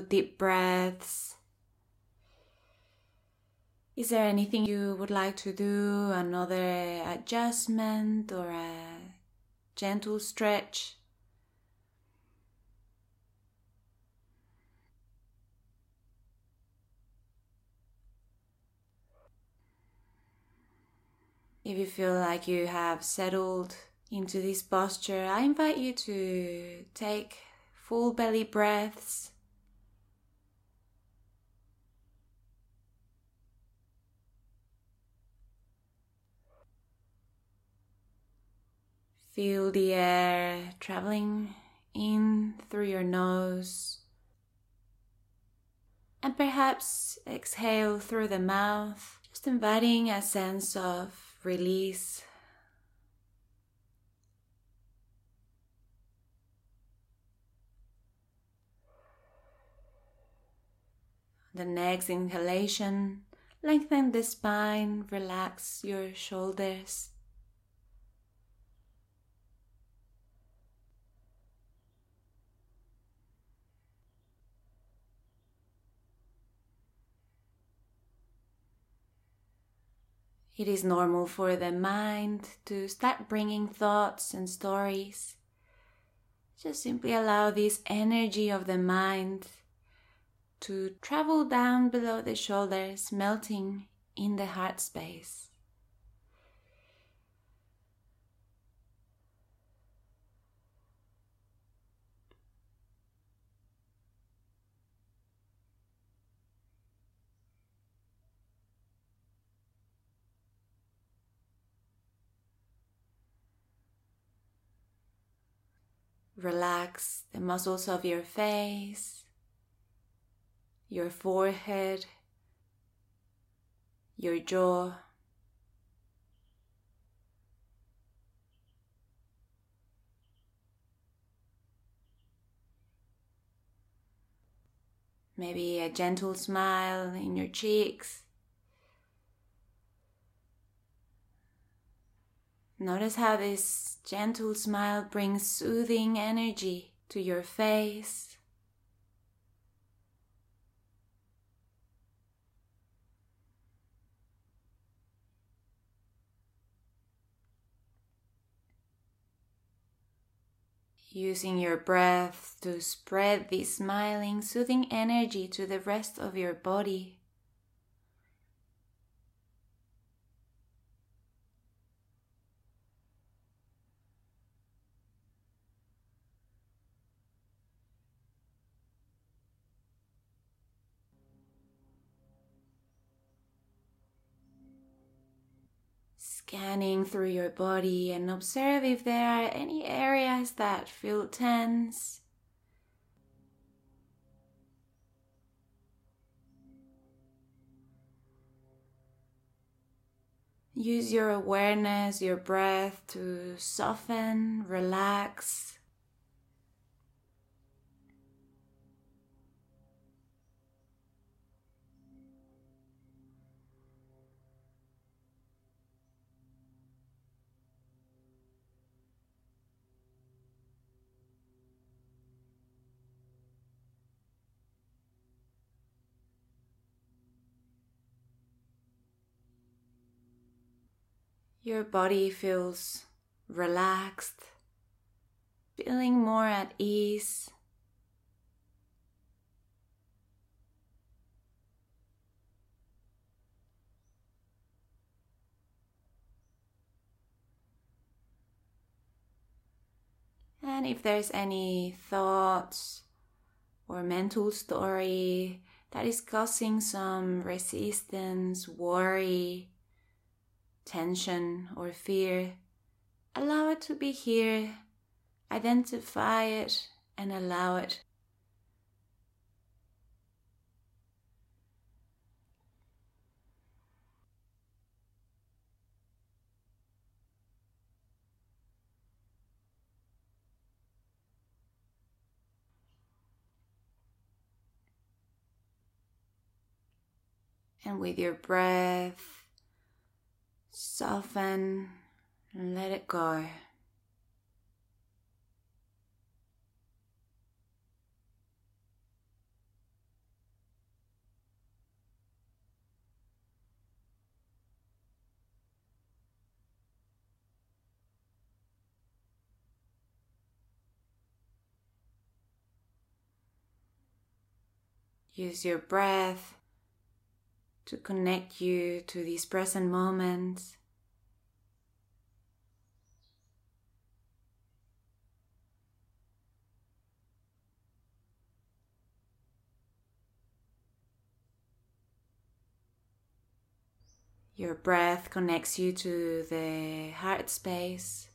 deep breaths. Is there anything you would like to do? Another adjustment or a gentle stretch? If you feel like you have settled into this posture, I invite you to take full belly breaths. Feel the air traveling in through your nose. And perhaps exhale through the mouth, just inviting a sense of release The next inhalation, lengthen the spine, relax your shoulders. It is normal for the mind to start bringing thoughts and stories. Just simply allow this energy of the mind to travel down below the shoulders, melting in the heart space. Relax the muscles of your face, your forehead, your jaw. Maybe a gentle smile in your cheeks. Notice how this gentle smile brings soothing energy to your face using your breath to spread this smiling, soothing energy to the rest of your body. Scanning through your body and observe if there are any areas that feel tense. Use your awareness, your breath to soften, relax, Your body feels relaxed, feeling more at ease. And if there's any thoughts or mental story that is causing some resistance, worry, tension or fear, allow it to be here, identify it, and allow it. And with your breath, Soften and let it go. Use your breath to connect you to this present moment. Your breath connects you to the heart space.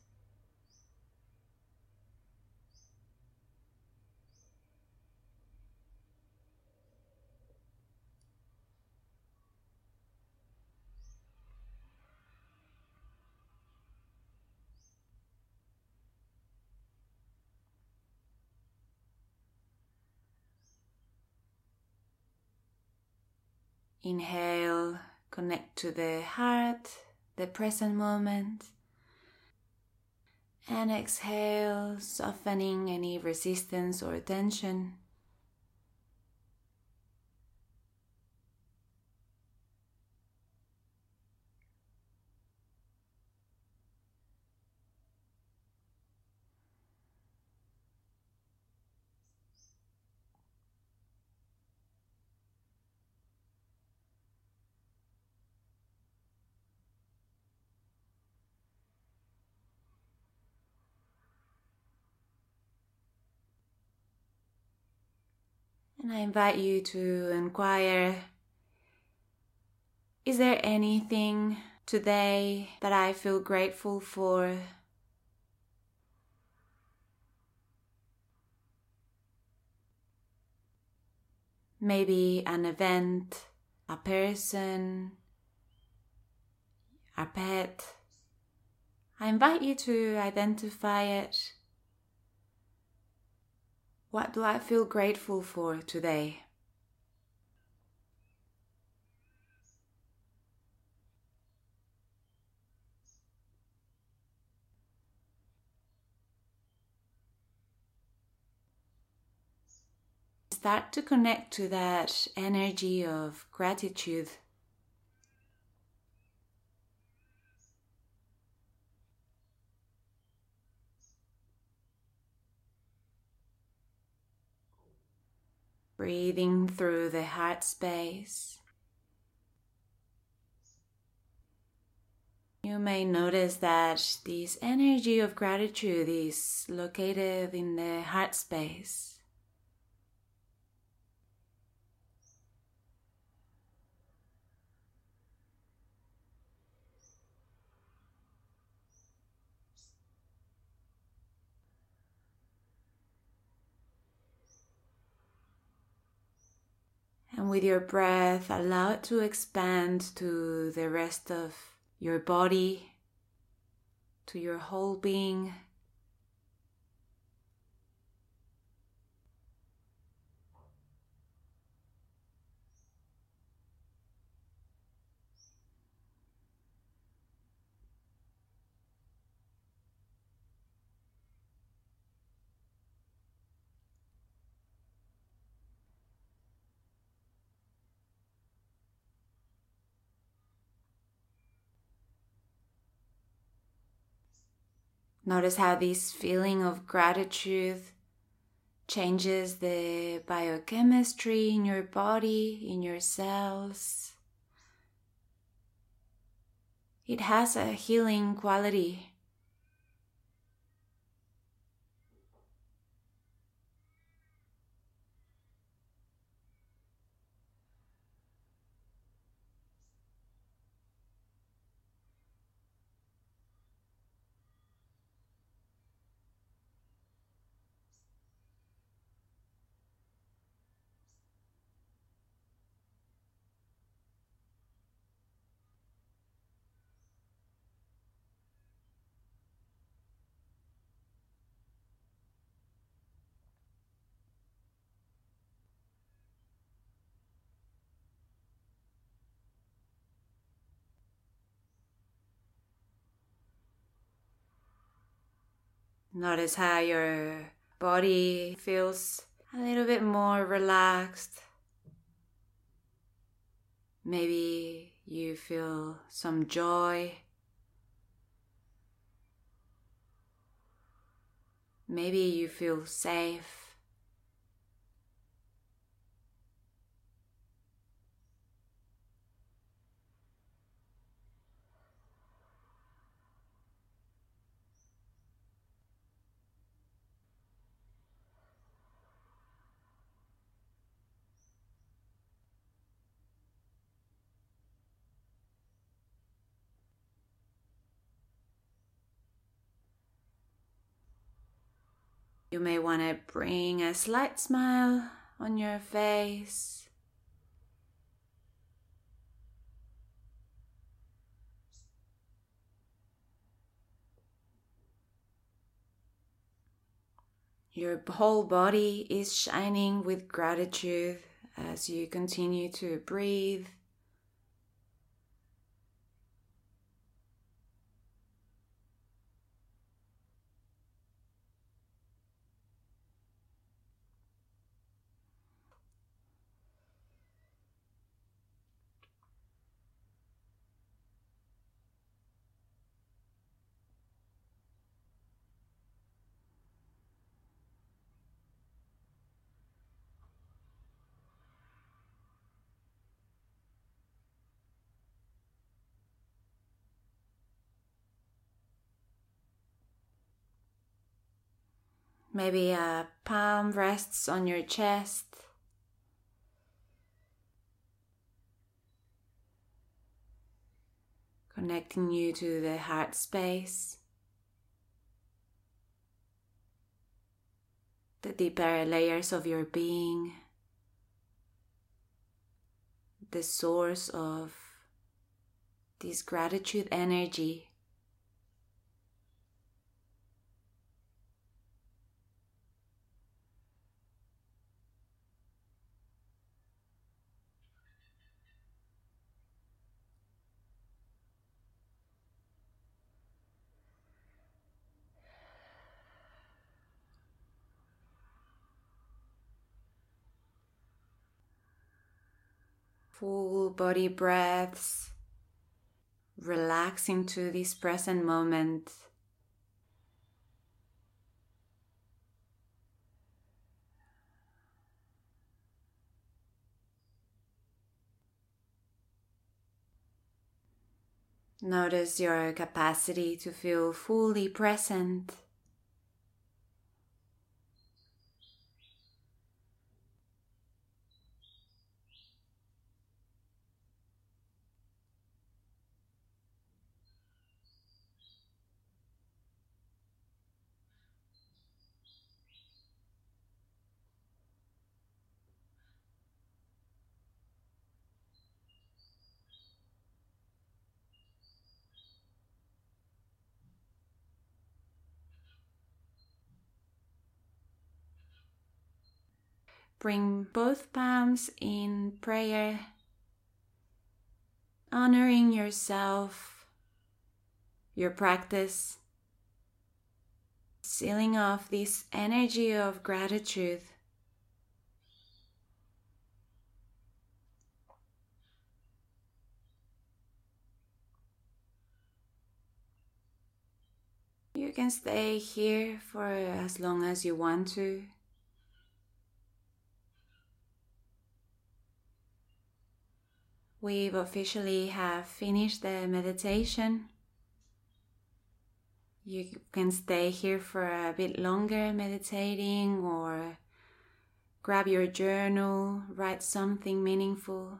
Inhale, connect to the heart, the present moment. And exhale, softening any resistance or tension. And I invite you to inquire Is there anything today that I feel grateful for? Maybe an event, a person, a pet. I invite you to identify it what do I feel grateful for today? Start to connect to that energy of gratitude. Breathing through the heart space. You may notice that this energy of gratitude is located in the heart space. And with your breath, allow it to expand to the rest of your body, to your whole being. Notice how this feeling of gratitude changes the biochemistry in your body, in your cells. It has a healing quality. Notice how your body feels a little bit more relaxed. Maybe you feel some joy. Maybe you feel safe. You may want to bring a slight smile on your face. Your whole body is shining with gratitude as you continue to breathe. Maybe a palm rests on your chest. Connecting you to the heart space. The deeper layers of your being. The source of this gratitude energy. Full body breaths, relaxing to this present moment. Notice your capacity to feel fully present. Bring both palms in prayer, honoring yourself, your practice, sealing off this energy of gratitude. You can stay here for as long as you want to. We've officially have finished the meditation. You can stay here for a bit longer meditating or grab your journal, write something meaningful.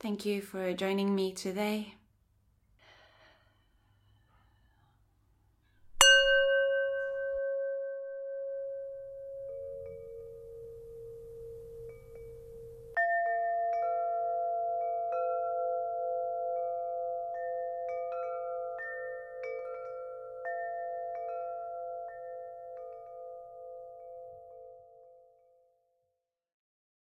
Thank you for joining me today.